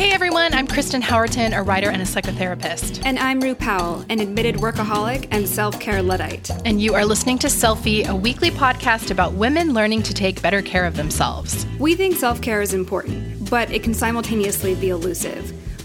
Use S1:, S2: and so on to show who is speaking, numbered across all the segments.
S1: Hey everyone, I'm Kristen Howerton, a writer and a psychotherapist.
S2: And I'm Rue Powell, an admitted workaholic and self care Luddite.
S1: And you are listening to Selfie, a weekly podcast about women learning to take better care of themselves.
S2: We think self care is important, but it can simultaneously be elusive.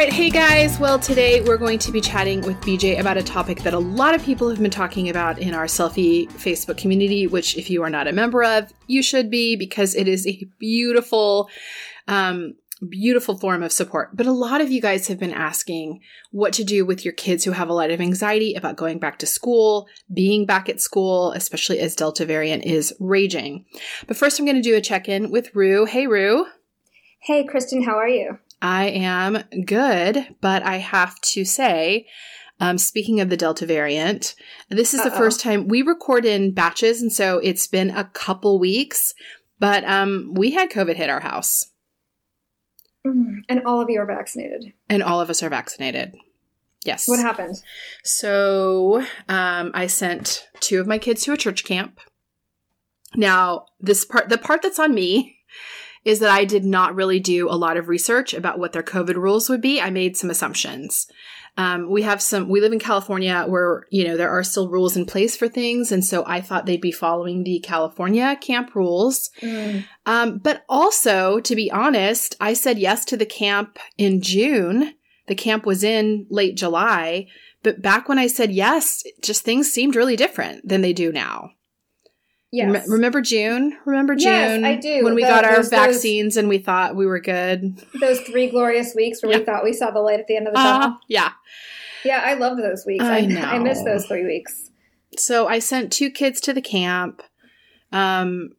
S1: Right, hey guys. Well, today we're going to be chatting with BJ about a topic that a lot of people have been talking about in our selfie Facebook community, which, if you are not a member of, you should be because it is a beautiful, um, beautiful form of support. But a lot of you guys have been asking what to do with your kids who have a lot of anxiety about going back to school, being back at school, especially as Delta variant is raging. But first, I'm going to do a check in with Rue. Hey, Rue.
S3: Hey, Kristen, how are you?
S1: I am good, but I have to say, um, speaking of the Delta variant, this is Uh-oh. the first time we record in batches, and so it's been a couple weeks, but um, we had COVID hit our house.
S3: Mm-hmm. And all of you are vaccinated.
S1: And all of us are vaccinated. Yes.
S3: What happened?
S1: So um, I sent two of my kids to a church camp. Now, this part, the part that's on me is that I did not really do a lot of research about what their COVID rules would be. I made some assumptions. Um, we have some, we live in California where, you know, there are still rules in place for things. And so I thought they'd be following the California camp rules. Mm. Um, but also, to be honest, I said yes to the camp in June. The camp was in late July. But back when I said yes, just things seemed really different than they do now. Yes. remember June? Remember June? Yes,
S3: I do.
S1: When we the, got our vaccines those, and we thought we were good.
S3: Those three glorious weeks where yeah. we thought we saw the light at the end of the tunnel. Uh,
S1: yeah.
S3: Yeah, I love those weeks. I, I know. I missed those three weeks.
S1: So I sent two kids to the camp. Um,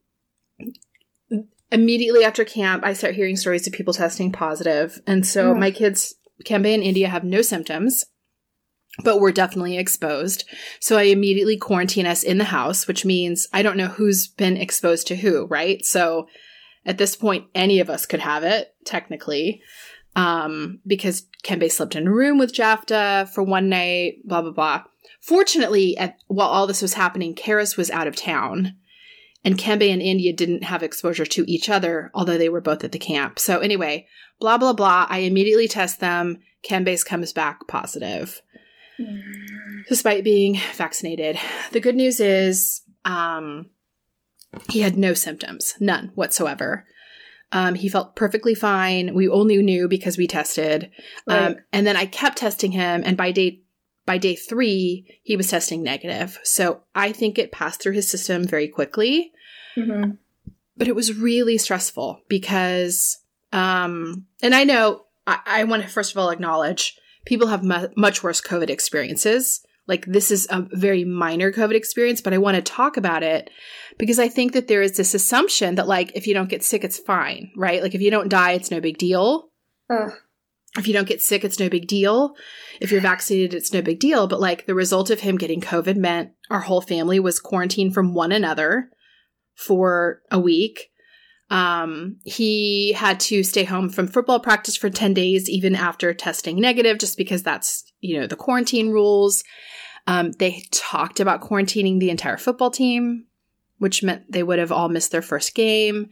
S1: immediately after camp, I start hearing stories of people testing positive, and so mm. my kids, Kembe and India, have no symptoms but we're definitely exposed. So I immediately quarantine us in the house, which means I don't know who's been exposed to who, right? So at this point, any of us could have it, technically, um, because Kembe slept in a room with Jafta for one night, blah, blah, blah. Fortunately, at, while all this was happening, Karis was out of town. And Kembe and India didn't have exposure to each other, although they were both at the camp. So anyway, blah, blah, blah. I immediately test them. Kembe's comes back positive despite being vaccinated. The good news is um, he had no symptoms, none whatsoever. Um, he felt perfectly fine. We only knew because we tested. Um, and then I kept testing him, and by day by day three, he was testing negative. So I think it passed through his system very quickly. Mm-hmm. But it was really stressful because, um, and I know I, I want to first of all acknowledge people have mu- much worse COVID experiences. Like this is a very minor COVID experience, but I want to talk about it because I think that there is this assumption that like if you don't get sick, it's fine, right? Like if you don't die, it's no big deal. Ugh. If you don't get sick, it's no big deal. If you're vaccinated, it's no big deal. But like the result of him getting COVID meant our whole family was quarantined from one another for a week. Um, he had to stay home from football practice for 10 days, even after testing negative, just because that's, you know, the quarantine rules. Um, they talked about quarantining the entire football team, which meant they would have all missed their first game.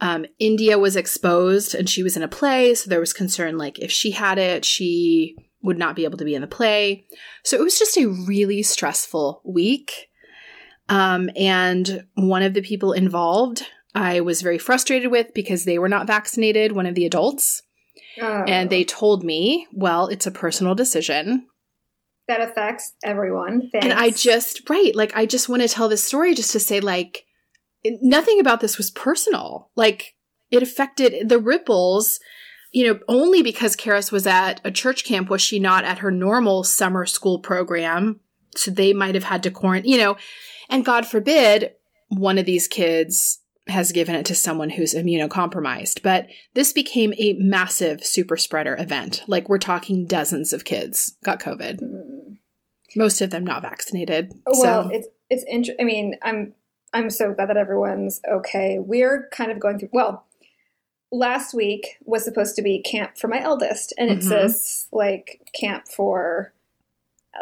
S1: Um, India was exposed and she was in a play, so there was concern like if she had it, she would not be able to be in the play. So it was just a really stressful week. Um, and one of the people involved I was very frustrated with because they were not vaccinated, one of the adults. Oh. And they oh. told me, well, it's a personal decision.
S3: That affects everyone. Thanks.
S1: And I just, right, like, I just want to tell this story just to say, like, nothing about this was personal. Like, it affected the ripples, you know, only because Karis was at a church camp, was she not at her normal summer school program? So they might have had to quarantine, you know, and God forbid one of these kids has given it to someone who's immunocompromised. But this became a massive super spreader event. Like we're talking dozens of kids got COVID. Mm. Most of them not vaccinated.
S3: Well, so. it's it's interesting. I mean, I'm I'm so glad that everyone's okay. We're kind of going through well, last week was supposed to be camp for my eldest and it's mm-hmm. this like camp for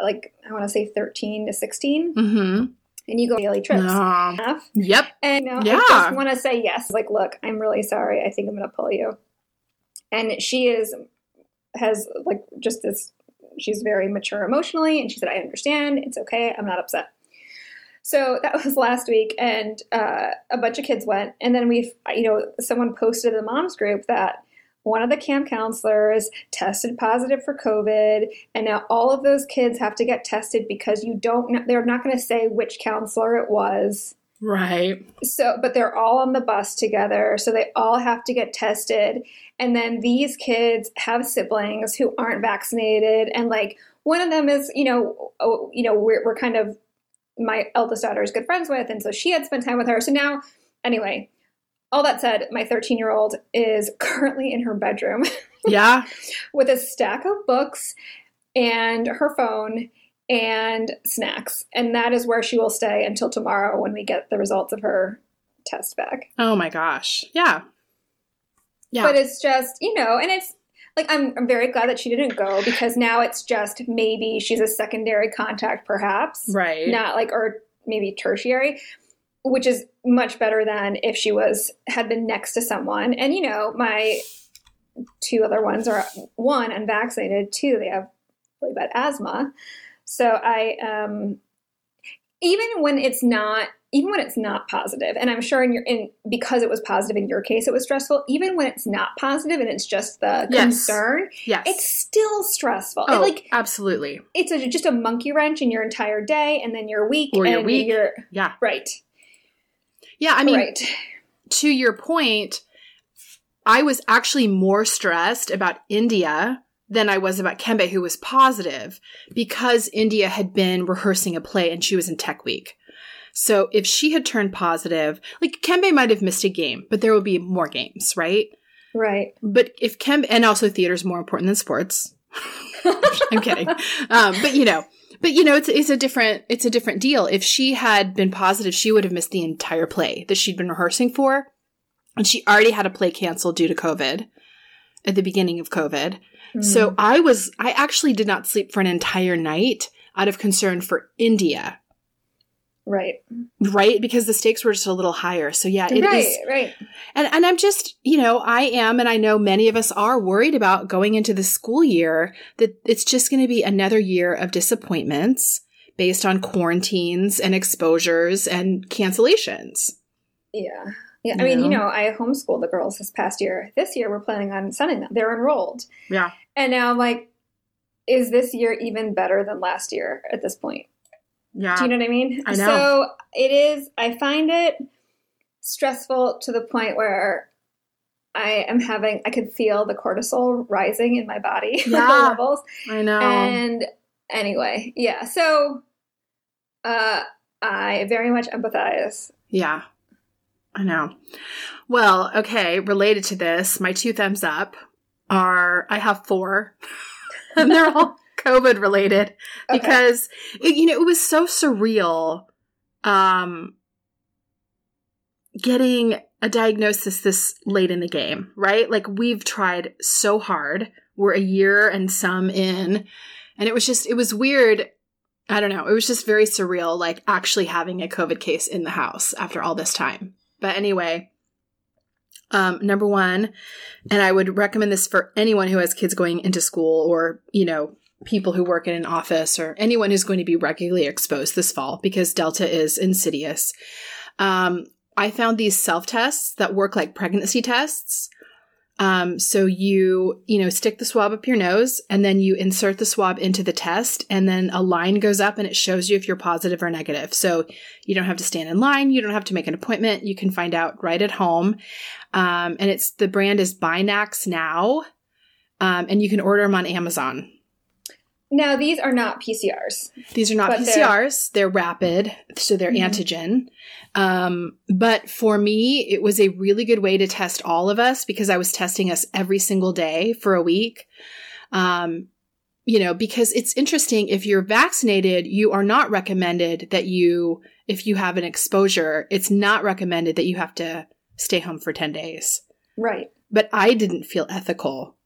S3: like I want to say 13 to 16. Mm-hmm and you go daily trips.
S1: Uh, yep.
S3: And you know, yeah. I just want to say yes. Like, look, I'm really sorry. I think I'm going to pull you. And she is has like just this. She's very mature emotionally, and she said, "I understand. It's okay. I'm not upset." So that was last week, and uh, a bunch of kids went, and then we've you know someone posted in the moms group that one of the camp counselors tested positive for COVID, and now all of those kids have to get tested because you don't know, they're not going to say which counselor it was.
S1: Right.
S3: So, but they're all on the bus together, so they all have to get tested. And then these kids have siblings who aren't vaccinated, and like one of them is, you know, you know, we're, we're kind of my eldest daughter is good friends with, and so she had spent time with her. So now, anyway, all that said, my 13 year old is currently in her bedroom.
S1: Yeah.
S3: with a stack of books and her phone and snacks. And that is where she will stay until tomorrow when we get the results of her test back.
S1: Oh my gosh. Yeah.
S3: Yeah. But it's just, you know, and it's like I'm, I'm very glad that she didn't go because now it's just maybe she's a secondary contact, perhaps.
S1: Right.
S3: Not like, or maybe tertiary which is much better than if she was had been next to someone. And you know, my two other ones are one unvaccinated, two they have really bad asthma. So I um even when it's not even when it's not positive and i'm sure in your in because it was positive in your case it was stressful even when it's not positive and it's just the yes. concern
S1: yes.
S3: it's still stressful.
S1: Oh, like absolutely.
S3: it's a, just a monkey wrench in your entire day and then your week
S1: or your week
S3: you're
S1: yeah.
S3: Right
S1: yeah, I mean, right. to your point, I was actually more stressed about India than I was about Kembe, who was positive because India had been rehearsing a play and she was in tech week. So if she had turned positive, like Kembe might have missed a game, but there will be more games, right?
S3: Right.
S1: But if Kembe, and also theater is more important than sports. I'm kidding. Um, but you know, but you know, it's it's a different it's a different deal. If she had been positive, she would have missed the entire play that she'd been rehearsing for, and she already had a play canceled due to COVID at the beginning of COVID. Mm. So I was I actually did not sleep for an entire night out of concern for India
S3: Right.
S1: Right? Because the stakes were just a little higher. So yeah,
S3: it right, is. Right.
S1: And and I'm just, you know, I am and I know many of us are worried about going into the school year that it's just going to be another year of disappointments based on quarantines and exposures and cancellations.
S3: Yeah. Yeah, I mean, you know, I homeschooled the girls this past year. This year, we're planning on sending them. They're enrolled.
S1: Yeah.
S3: And now I'm like, is this year even better than last year at this point?
S1: Yeah.
S3: Do you know what I mean?
S1: I know.
S3: So it is, I find it stressful to the point where I am having, I could feel the cortisol rising in my body
S1: yeah,
S3: levels.
S1: I know.
S3: And anyway, yeah. So uh, I very much empathize.
S1: Yeah. I know. Well, okay, related to this, my two thumbs up are I have four. and they're all COVID related okay. because it, you know it was so surreal um getting a diagnosis this late in the game, right? Like we've tried so hard. We're a year and some in and it was just it was weird. I don't know. It was just very surreal like actually having a COVID case in the house after all this time. But anyway, um, number one, and I would recommend this for anyone who has kids going into school or, you know, people who work in an office or anyone who's going to be regularly exposed this fall because Delta is insidious. Um, I found these self tests that work like pregnancy tests. Um, so you, you know, stick the swab up your nose and then you insert the swab into the test and then a line goes up and it shows you if you're positive or negative. So you don't have to stand in line. You don't have to make an appointment. You can find out right at home. Um, and it's the brand is BinaxNOW. Um, and you can order them on Amazon.
S3: Now, these are not PCRs.
S1: These are not PCRs. They're, they're, rapid, so they're mm-hmm. antigen. Um, but for me, it was a really good way to test all of us because I was testing us every single day for a week. Um, you know, because it's interesting if you're vaccinated, you are not recommended that you, if you have an exposure, it's not recommended that you have to stay home for 10 days.
S3: Right.
S1: But I didn't feel ethical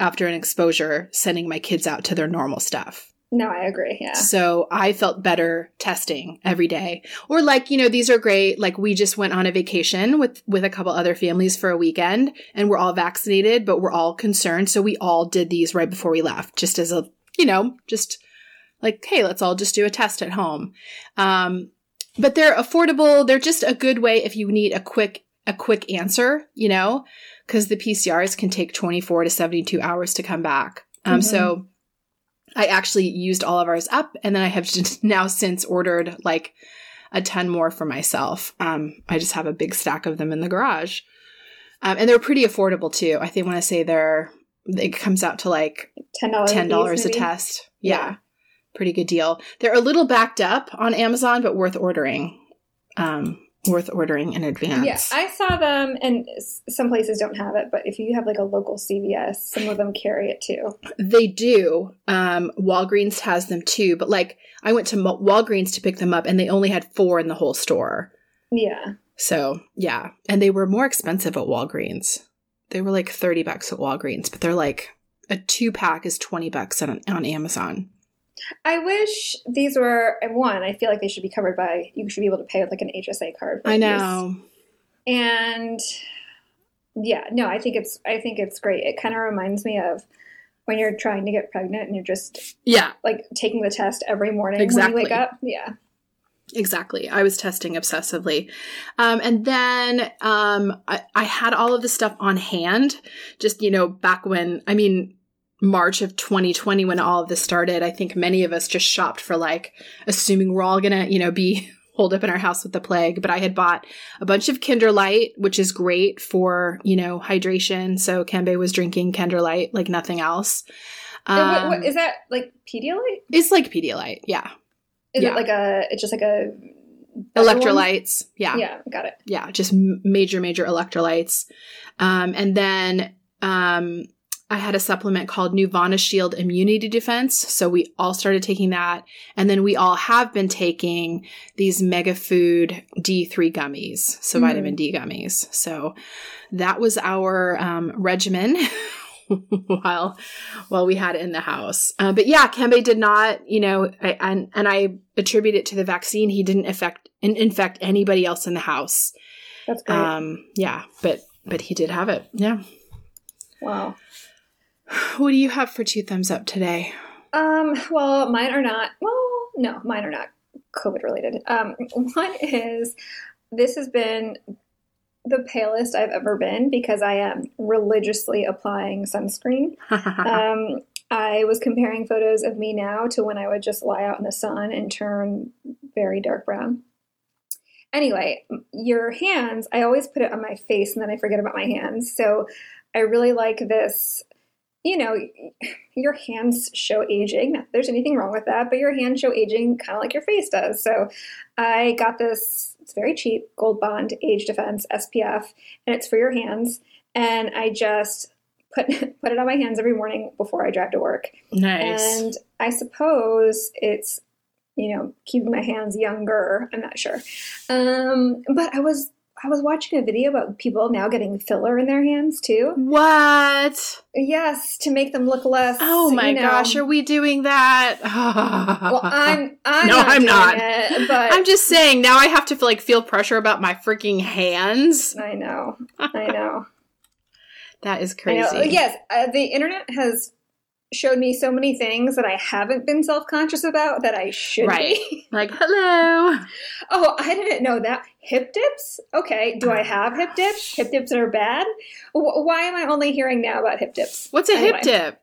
S1: after an exposure sending my kids out to their normal stuff.
S3: No, I agree. Yeah.
S1: So I felt better testing every day. Or like, you know, these are great. Like we just went on a vacation with with a couple other families for a weekend and we're all vaccinated, but we're all concerned. So we all did these right before we left, just as a, you know, just like, hey, let's all just do a test at home. Um, but they're affordable. They're just a good way if you need a quick a quick answer, you know, because the PCRs can take 24 to 72 hours to come back. Um, mm-hmm. So I actually used all of ours up, and then I have just now since ordered like a ton more for myself. Um, I just have a big stack of them in the garage, um, and they're pretty affordable too. I think when I say they're, it comes out to like
S3: ten dollars ten dollars
S1: a test. Yeah. yeah. pretty good deal. They're a little backed up on Amazon, but worth ordering. Um, worth ordering in advance.
S3: Yeah, I saw them, and some places don't have it, but if you have like a local CVS, some of them carry it too.
S1: They do. Um, Walgreens has them too, but like I went to Walgreens to pick them up, and they only had four in the whole store.
S3: Yeah.
S1: So yeah, and they were more expensive at Walgreens. They were like thirty bucks at Walgreens, but they're like a two pack is twenty bucks on on Amazon.
S3: I wish these were one. I feel like they should be covered by. You should be able to pay with like an HSA card.
S1: I know.
S3: These. And yeah, no, I think it's. I think it's great. It kind of reminds me of when you're trying to get pregnant and you're just
S1: yeah
S3: like taking the test every morning exactly. when you wake up. Yeah.
S1: Exactly. I was testing obsessively. Um, and then um, I, I had all of this stuff on hand, just, you know, back when, I mean, March of 2020 when all of this started, I think many of us just shopped for like assuming we're all gonna, you know, be holed up in our house with the plague. But I had bought a bunch of KinderLyte, which is great for, you know, hydration. So Kembe was drinking KinderLyte like nothing else.
S3: Um, what, what, is that like Pedialyte?
S1: It's like Pedialyte, yeah.
S3: Is yeah. it like a, it's just like a
S1: electrolytes. One? Yeah.
S3: Yeah, got it.
S1: Yeah, just major, major electrolytes. Um, and then um, I had a supplement called Nuvana Shield Immunity Defense. So we all started taking that. And then we all have been taking these Mega Food D3 gummies. So mm. vitamin D gummies. So that was our um, regimen. while while we had it in the house. Uh, but yeah, Kembe did not, you know, I, and and I attribute it to the vaccine. He didn't affect infect anybody else in the house.
S3: That's great. Um,
S1: yeah, but but he did have it. Yeah.
S3: Wow.
S1: What do you have for two thumbs up today?
S3: Um, well, mine are not. Well, no, mine are not COVID related. Um, one is this has been the palest I've ever been because I am religiously applying sunscreen. um, I was comparing photos of me now to when I would just lie out in the sun and turn very dark brown. Anyway, your hands, I always put it on my face and then I forget about my hands. So I really like this you know, your hands show aging. Not there's anything wrong with that, but your hands show aging kind of like your face does. So I got this, it's very cheap, Gold Bond Age Defense SPF, and it's for your hands. And I just put put it on my hands every morning before I drive to work.
S1: Nice.
S3: And I suppose it's you know keeping my hands younger. I'm not sure, um, but I was I was watching a video about people now getting filler in their hands too.
S1: What?
S3: Yes, to make them look less.
S1: Oh my you know, gosh, are we doing that?
S3: well, I'm. I'm
S1: no,
S3: not
S1: I'm not.
S3: It, but
S1: I'm just saying. Now I have to feel like feel pressure about my freaking hands.
S3: I know. I know.
S1: that is crazy.
S3: Yes, uh, the internet has showed me so many things that I haven't been self conscious about that I should right. be.
S1: Like, hello.
S3: Oh, I didn't know that. Hip dips? Okay. Do I have hip dips? Hip dips are bad? Why am I only hearing now about hip dips?
S1: What's a anyway. hip dip?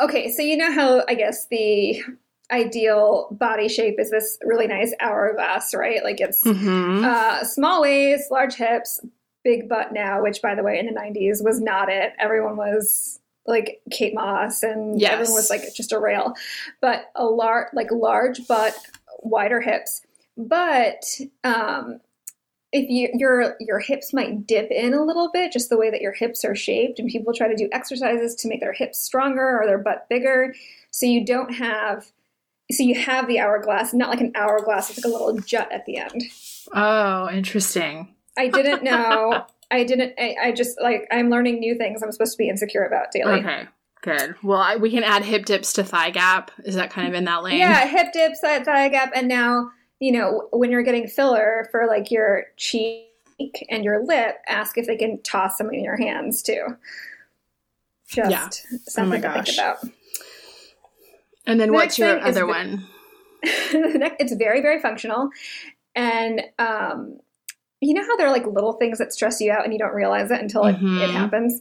S3: Okay, so you know how I guess the ideal body shape is this really nice hourglass, right? Like it's mm-hmm. uh, small waist, large hips, big butt now, which by the way in the 90s was not it. Everyone was like Kate Moss and yes. everyone was like just a rail, but a large, like large butt, wider hips. But um, if you your your hips might dip in a little bit, just the way that your hips are shaped, and people try to do exercises to make their hips stronger or their butt bigger, so you don't have. So you have the hourglass, not like an hourglass it's like a little jut at the end.
S1: Oh, interesting.
S3: I didn't know. I didn't. I, I, just like I'm learning new things. I'm supposed to be insecure about daily.
S1: Okay, good. Well, I, we can add hip dips to thigh gap. Is that kind of in that lane?
S3: Yeah, hip dips, thigh gap, and now you know when you're getting filler for like your cheek and your lip, ask if they can toss some in your hands too. Just yeah. Oh something oh to think about.
S1: And then the what's your other one?
S3: it's very very functional, and um, you know how there are like little things that stress you out and you don't realize it until mm-hmm. it, it happens.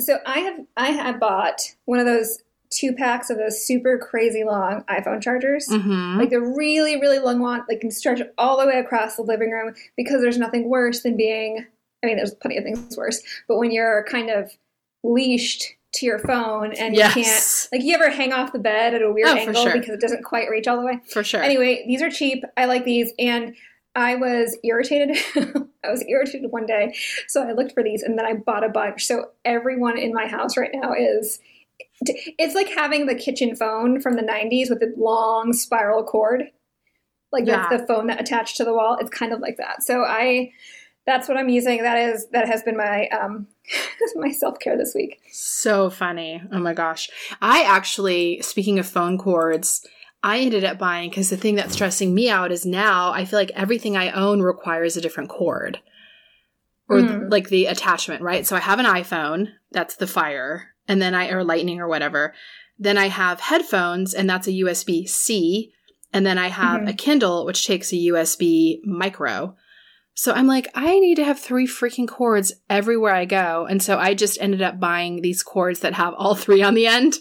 S3: So I have I have bought one of those two packs of those super crazy long iPhone chargers, mm-hmm. like the really really long one, like can stretch all the way across the living room because there's nothing worse than being. I mean, there's plenty of things worse, but when you're kind of leashed to your phone and yes. you can't like you ever hang off the bed at a weird oh, angle sure. because it doesn't quite reach all the way.
S1: For sure.
S3: Anyway, these are cheap. I like these and I was irritated. I was irritated one day. So I looked for these and then I bought a bunch. So everyone in my house right now is it's like having the kitchen phone from the 90s with the long spiral cord. Like yeah. that's the phone that attached to the wall. It's kind of like that. So I that's what I'm using. That is that has been my um my self-care this week.
S1: So funny. Oh my gosh. I actually speaking of phone cords, I ended up buying because the thing that's stressing me out is now I feel like everything I own requires a different cord or mm. th- like the attachment, right? So I have an iPhone, that's the fire, and then I or lightning or whatever. Then I have headphones and that's a USB C, and then I have mm-hmm. a Kindle which takes a USB micro. So I'm like, I need to have three freaking cords everywhere I go. And so I just ended up buying these cords that have all three on the end.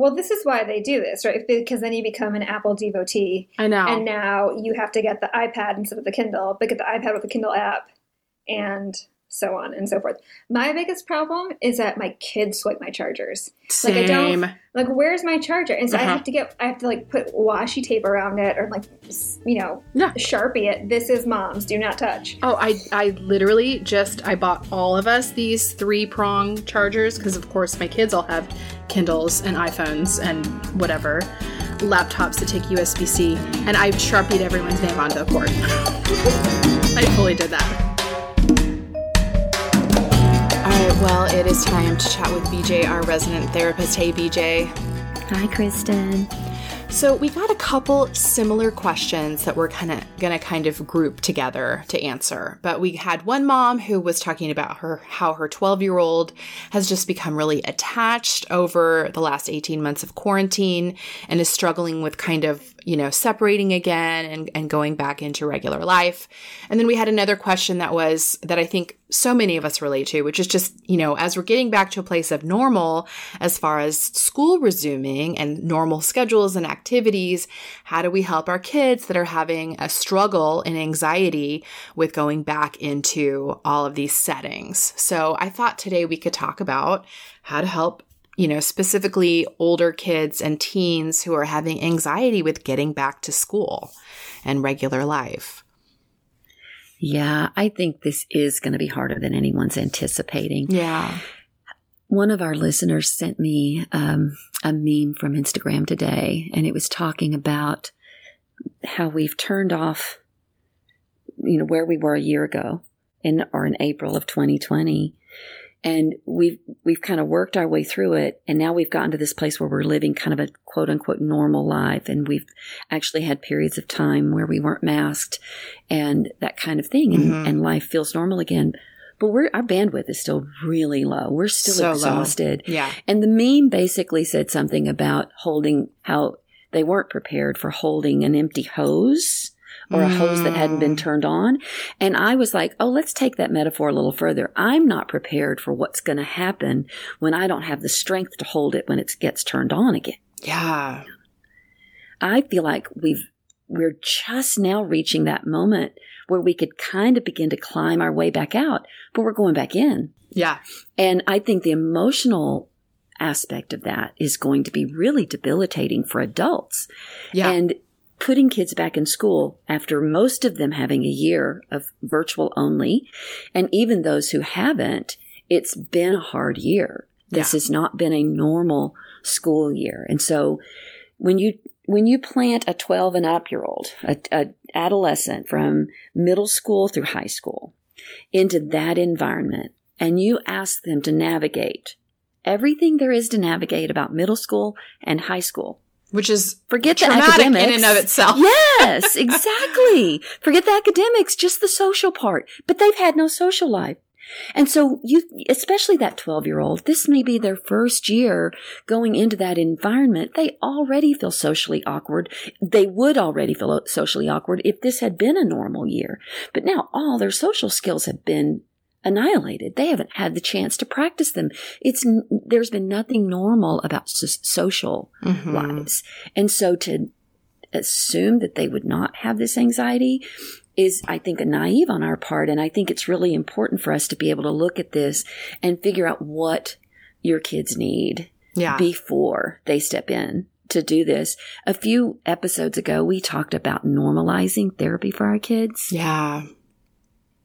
S3: Well, this is why they do this, right? Because then you become an Apple devotee.
S1: I know.
S3: And now you have to get the iPad instead of the Kindle, but get the iPad with the Kindle app. And so on and so forth. My biggest problem is that my kids swipe my chargers.
S1: Same.
S3: Like I don't like where's my charger? And so uh-huh. I have to get I have to like put washi tape around it or like you know yeah. sharpie it. This is mom's. Do not touch.
S1: Oh, I I literally just I bought all of us these three prong chargers because of course my kids all have Kindles and iPhones and whatever laptops that take USB C, and I've sharpied everyone's name onto the cord. I fully did that. Well, it is time to chat with BJ, our resident therapist. Hey, BJ.
S4: Hi, Kristen.
S1: So, we got a couple similar questions that we're kind of going to kind of group together to answer. But we had one mom who was talking about her how her 12-year-old has just become really attached over the last 18 months of quarantine and is struggling with kind of, you know, separating again and, and going back into regular life. And then we had another question that was that I think so many of us relate to, which is just, you know, as we're getting back to a place of normal as far as school resuming and normal schedules and activities, how do we help our kids that are having a struggle and anxiety with going back into all of these settings? So I thought today we could talk about how to help you know, specifically older kids and teens who are having anxiety with getting back to school and regular life.
S4: Yeah, I think this is going to be harder than anyone's anticipating.
S1: Yeah.
S4: One of our listeners sent me um, a meme from Instagram today, and it was talking about how we've turned off, you know, where we were a year ago in or in April of 2020 and we've we've kind of worked our way through it. And now we've gotten to this place where we're living kind of a quote unquote normal life. And we've actually had periods of time where we weren't masked and that kind of thing. And, mm-hmm. and life feels normal again. But we're our bandwidth is still really low. We're still so exhausted.
S1: Low. yeah.
S4: And the meme basically said something about holding how they weren't prepared for holding an empty hose or a hose that hadn't been mm. turned on. And I was like, oh, let's take that metaphor a little further. I'm not prepared for what's going to happen when I don't have the strength to hold it when it gets turned on again.
S1: Yeah.
S4: I feel like we've, we're just now reaching that moment where we could kind of begin to climb our way back out, but we're going back in.
S1: Yeah.
S4: And I think the emotional aspect of that is going to be really debilitating for adults.
S1: Yeah.
S4: And putting kids back in school after most of them having a year of virtual only, and even those who haven't, it's been a hard year. This
S1: Yeah.
S4: has not been a normal school year. And so when you when you plant a 12 and up year old, a, a adolescent from middle school through high school into that environment and you ask them to navigate everything there is to navigate about middle school and high school.
S1: Which is
S4: Forget the academics.
S1: in and of itself.
S4: Yes, exactly. Forget the academics, just the social part. But they've had no social life. And so you, especially that 12 year old, this may be their first year going into that environment. They already feel socially awkward. They would already feel socially awkward if this had been a normal year. But now all their social skills have been annihilated. They haven't had the chance to practice them. It's, there's been nothing normal about so- social
S1: Mhm.
S4: lives. And so to assume that they would not have this anxiety is, I think, a naive on our part. And I think it's really important for us to be able to look at this and figure out what your kids need
S1: Yeah.
S4: before they step in to do this. A few episodes ago, we talked about normalizing therapy for our kids.
S1: yeah.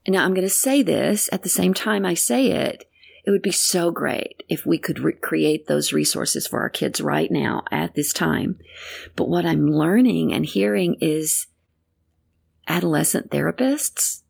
S4: And now I'm going to say this at the same time I say it. It would be so great if we could re- create those resources for our kids right now at this time. But what I'm learning and hearing is adolescent therapists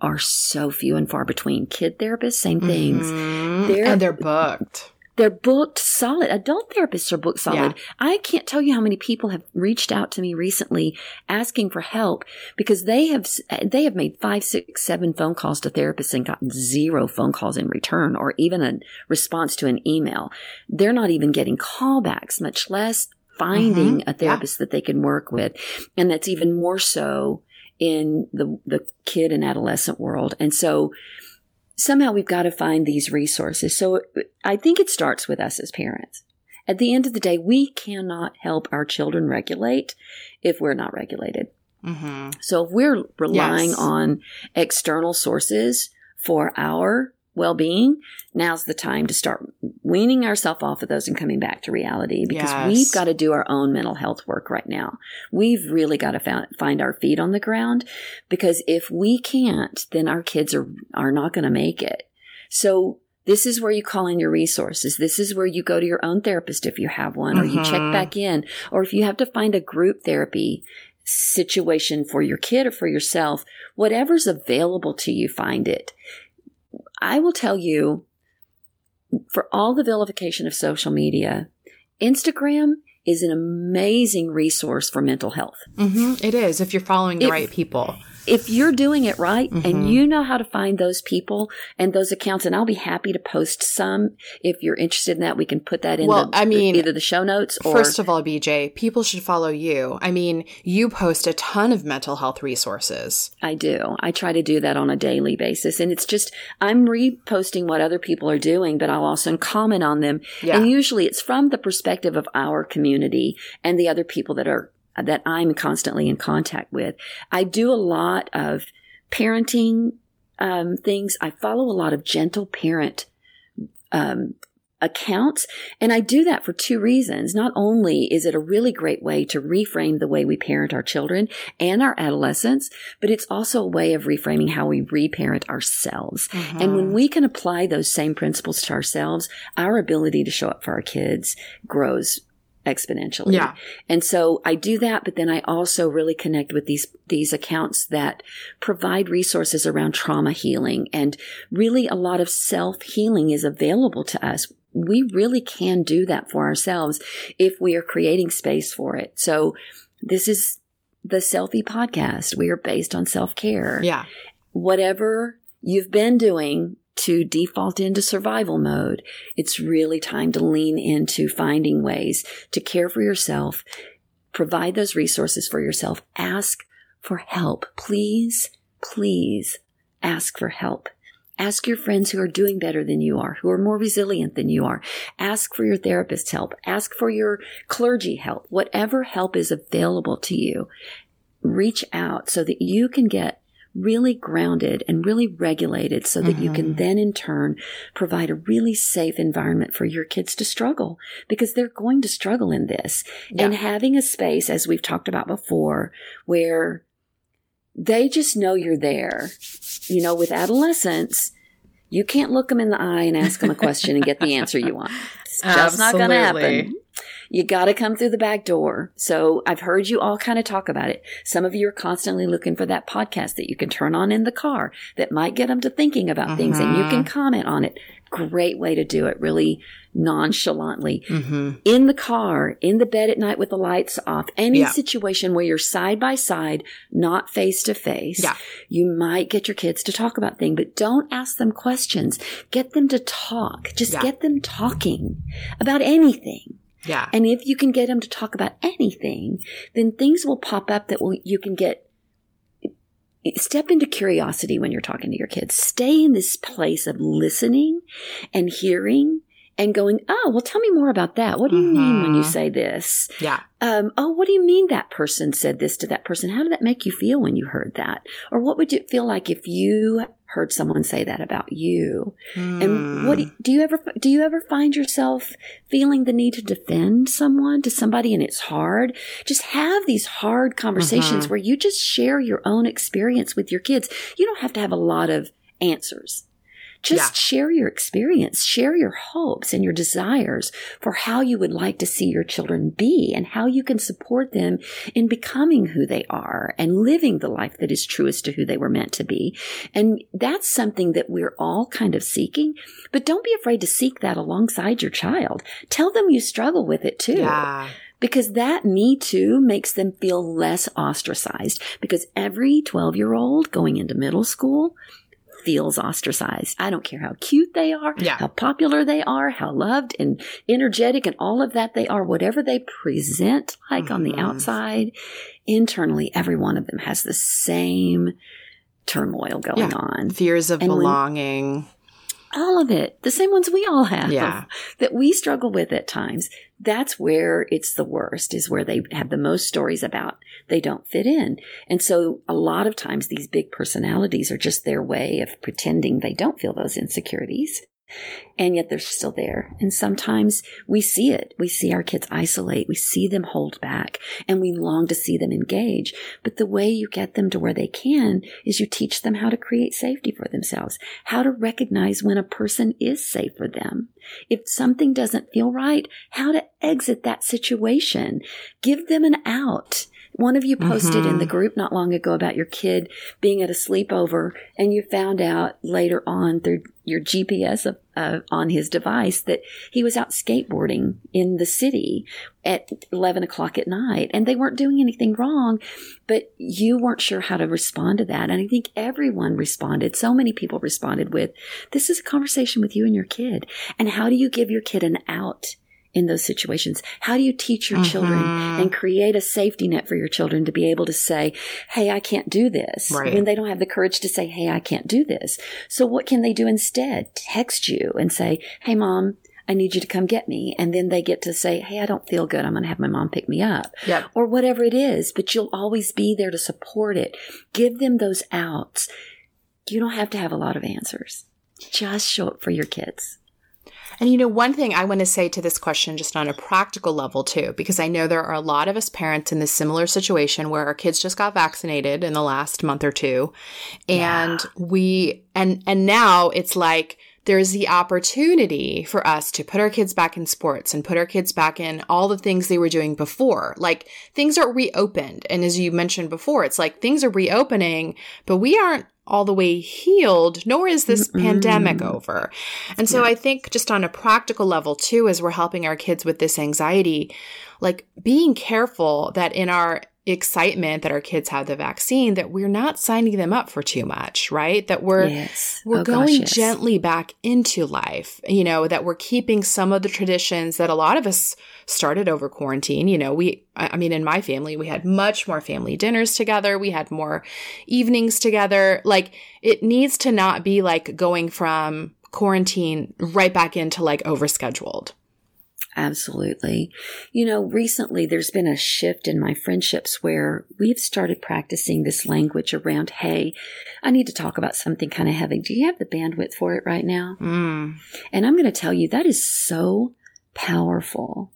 S4: are so few and far between. Kid therapists, same things.
S1: Mhm.
S4: They're-
S1: and they're booked.
S4: They're booked solid. Adult therapists are booked solid. I can't tell you how many people have reached out to me recently asking for help because they have they have made five, six, seven phone calls to therapists and gotten zero phone calls in return or even a response to an email. They're not even getting callbacks, much less finding
S1: Mhm.
S4: a therapist that they can work with. And that's even more so in the the kid and adolescent world. And so somehow we've got to find these resources. So I think it starts with us as parents. At the end of the day, we cannot help our children regulate if we're not regulated.
S1: hmm
S4: So if we're relying
S1: Yes.
S4: on external sources for our well being, now's the time to start weaning ourselves off of those and coming back to reality because
S1: Yes.
S4: we've got to do our own mental health work right now. We've really got to found, find our feet on the ground because if we can't, then our kids are, are not going to make it. So this is where you call in your resources. This is where you go to your own therapist if you have one, or you check
S1: Mhm.
S4: back in, or if you have to find a group therapy situation for your kid or for yourself, whatever's available to you, find it. I will tell you, for all the vilification of social media, Instagram is an amazing resource for mental health.
S1: hmm It is if you're following the
S4: If-
S1: right people.
S4: If you're doing it right
S1: Mhm.
S4: and you know how to find those people and those accounts, and I'll be happy to post some if you're interested in that. We can put that in
S1: Well,
S4: the,
S1: I mean,
S4: either the show notes or
S1: First of all, BJ, people should follow you. I mean, you post a ton of mental health resources.
S4: I do. I try to do that on a daily basis. And it's just, I'm reposting what other people are doing, but I'll also comment on them.
S1: Yeah.
S4: And usually it's from the perspective of our community and the other people that are, that I'm constantly in contact with. I do a lot of parenting um, things. I follow a lot of gentle parent um, accounts. And I do that for two reasons. Not only is it a really great way to reframe the way we parent our children and our adolescents, but it's also a way of reframing how we reparent ourselves. And
S1: Mm.
S4: when we can apply those same principles to ourselves, our ability to show up for our kids grows exponentially.
S1: Yeah.
S4: And so I do that, but then I also really connect with these, these accounts that provide resources around trauma healing and really a lot of self healing is available to us. We really can do that for ourselves if we are creating space for it. So this is the Selfie podcast. We are based on self care
S1: Yeah.
S4: whatever you've been doing to default into survival mode, it's really time to lean into finding ways to care for yourself, provide those resources for yourself, ask for help. Please, please ask for help. Ask your friends who are doing better than you are, who are more resilient than you are. Ask for your therapist's help. Ask for your clergy help. Whatever help is available to you, reach out so that you can get really grounded and really regulated so that mm-hmm. you can mm-hmm. then in turn provide a really safe environment for your kids to struggle because they're going to struggle in this. Yeah. And having a space, as we've talked about before, where they just know you're there. You know, with adolescents, you can't look them in the eye and ask them a question and get the answer you want. It's just not going to happen. You got to come through the back door. So I've heard you all kind of talk about it. Some of you are constantly looking for that podcast that you can turn on in the car that might get them to thinking about things and you can mm-hmm. comment on it. Great way to do it. Really nonchalantly mm-hmm. in the car, in the bed at night with the lights off, any yeah. situation where you're side by side, not face to face. You might get your kids to talk about things, but don't ask them questions. Get them to talk. Just yeah. get them talking about anything.
S1: Yeah.
S4: And if you can get them to talk about anything, then things will pop up that will, you can get step into curiosity when you're talking to your kids. Stay in this place of listening and hearing and going, Oh, well, tell me more about that. What do you mm-hmm. mean when you mm-hmm. say this?
S1: Yeah.
S4: Um, oh, what do you mean that person said this to that person? How did that make you feel when you heard that? Or what would it feel like if you heard someone say that about you. Mm. And what do you, hmm. do you ever do you ever find yourself feeling the need to defend someone to somebody and it's hard? Just have these hard conversations mm-hmm. where you just share your own experience with your kids. You don't have to have a lot of answers. Just yeah. share your experience, share your hopes and your desires for how you would like to see your children be and how you can support them in becoming who they are and living the life that is truest to who they were meant to be. And that's something that we're all kind of seeking, but don't be afraid to seek that alongside your child. Tell them you struggle with it too.
S1: Yeah
S4: because that me too makes them feel less ostracized because every 12 year old going into middle school feels ostracized. I don't care how cute they are,
S1: yeah.
S4: how popular they are, how loved and energetic and all of that they are, whatever they present like mm-hmm. on the mm-hmm. outside, internally, every one of them has the same turmoil going yeah. on.
S1: Fears of and belonging. When,
S4: all of it, the same ones we all have
S1: yeah.
S4: that we struggle with at times. That's where it's the worst is where they have the most stories about they don't fit in. And so a lot of times these big personalities are just their way of pretending they don't feel those insecurities and yet they're still there. And sometimes we see it. We see our kids isolate. We see them hold back and we long to see them engage. But the way you get them to where they can is you teach them how to create safety for themselves, how to recognize when a person is safe for them. If something doesn't feel right, how to exit that situation. Give them an out. One of you posted mm-hmm. in the mm-hmm. group not long ago about your kid being at a sleepover and you found out later on through your GPS of, uh, on his device that he was out skateboarding in the city at 11 o'clock at night and they weren't doing anything wrong, but you weren't sure how to respond to that. And I think everyone responded. So many people responded with, this is a conversation with you and your kid. And how do you give your kid an out? In those situations? How do you teach your mm-hmm. children and create a safety net for your children to be able to say, Hey, I can't do this
S1: right.
S4: when they don't have the courage to say, Hey, I can't do this. So what can they do instead? Text you and say, Hey, mom, I need you to come get me. And then they get to say, Hey, I don't feel good. I'm going to have my mom pick me up
S1: yep.
S4: or whatever it is, but you'll always be there to support it. Give them those outs. You don't have to have a lot of answers. Just show up for your kids.
S1: And you know, one thing I want to say to this question, just on a practical level too, because I know there are a lot of us parents in this similar situation where our kids just got vaccinated in the last month or two. And yeah. we, and, and now it's like, there's the opportunity for us to put our kids back in sports and put our kids back in all the things they were doing before. Like things are reopened. And as you mentioned before, it's like things are reopening, but we aren't all the way healed, nor is this mm pandemic over. And so yeah. I think just on a practical level too, as we're helping our kids with this anxiety, like being careful that in our excitement that our kids have the vaccine that we're not signing them up for too much right? That we're yes. we're oh, going gosh, yes. gently back into life you know that we're keeping some of the traditions that a lot of us started over quarantine. You know we i mean in my family we had much more family dinners together. We had more evenings together. Like it needs to not be like going from quarantine right back into like overscheduled
S4: Absolutely. You know, recently there's been a shift in my friendships where we've started practicing this language around, hey, I need to talk about something kind of heavy. Do you have the bandwidth for it right now? Mm. And I'm going to tell you that is so powerful.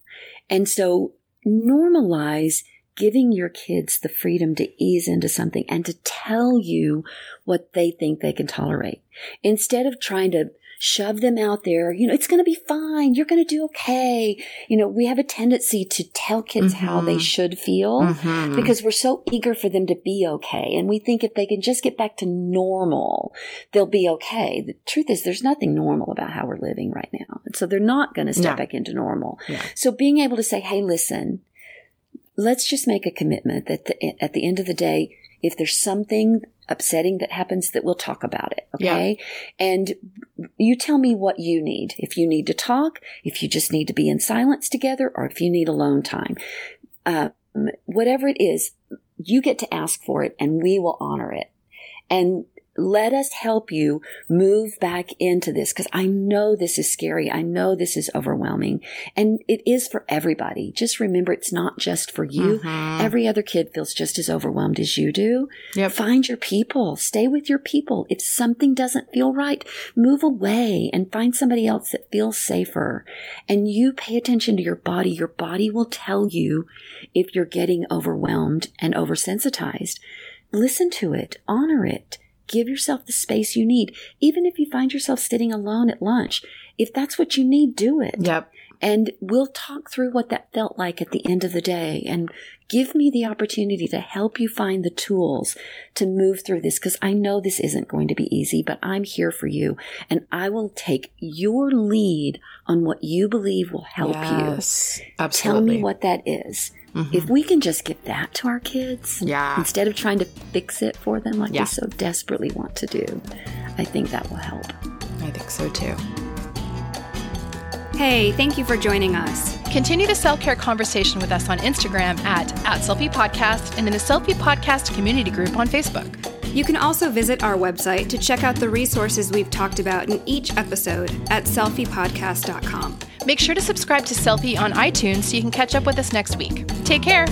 S4: And so normalize giving your kids the freedom to ease into something and to tell you what they think they can tolerate instead of trying to shove them out there. You know, it's going to be fine. You're going to do okay. You know, we have a tendency to tell kids mm-hmm. how they mm-hmm. should feel mm-hmm. because we're so eager for them to be okay. And we think if they can just get back to normal, they'll be okay. The truth is there's nothing normal about how we're living right now. And so they're not going to step no. back into normal. Yeah. So being able to say, Hey, listen, let's just make a commitment that the, at the end of the day, if there's something upsetting that happens that we'll talk about it. Okay. Yeah. And you tell me what you need. If you need to talk, if you just need to be in silence together, or if you need alone time, uh, whatever it is, you get to ask for it and we will honor it. And let us help you move back into this because I know this is scary. I know this is overwhelming and it is for everybody. Just remember it's not just for you. Mm-hmm. Every other kid feels just as overwhelmed as you do. Yep. Find your people. Stay with your people. If something doesn't feel right, move away and find somebody else that feels safer. And you pay attention to your body. Your body will tell you if you're getting overwhelmed and oversensitized. Listen to it. Honor it Give yourself the space you need. Even if you find yourself sitting alone at lunch, if that's what you need, do it.
S1: Yep.
S4: And we'll talk through what that felt like at the end of the day and give me the opportunity to help you find the tools to move through this because I know this isn't going to be easy, but I'm here for you and I will take your lead on what you believe will help yes, you. Absolutely. Tell me what that is. Mm-hmm. If we can just give that to our kids,
S1: yeah.
S4: instead of trying to fix it for them like yeah. we so desperately want to do, I think that will help.
S1: I think so too.
S2: Hey, thank you for joining us.
S1: Continue the self care conversation with us on Instagram at, at Selfie Podcast and in the Selfie Podcast community group on Facebook.
S2: You can also visit our website to check out the resources we've talked about in each episode at selfiepodcast.com.
S1: Make sure to subscribe to Selfie on iTunes so you can catch up with us next week. Take care.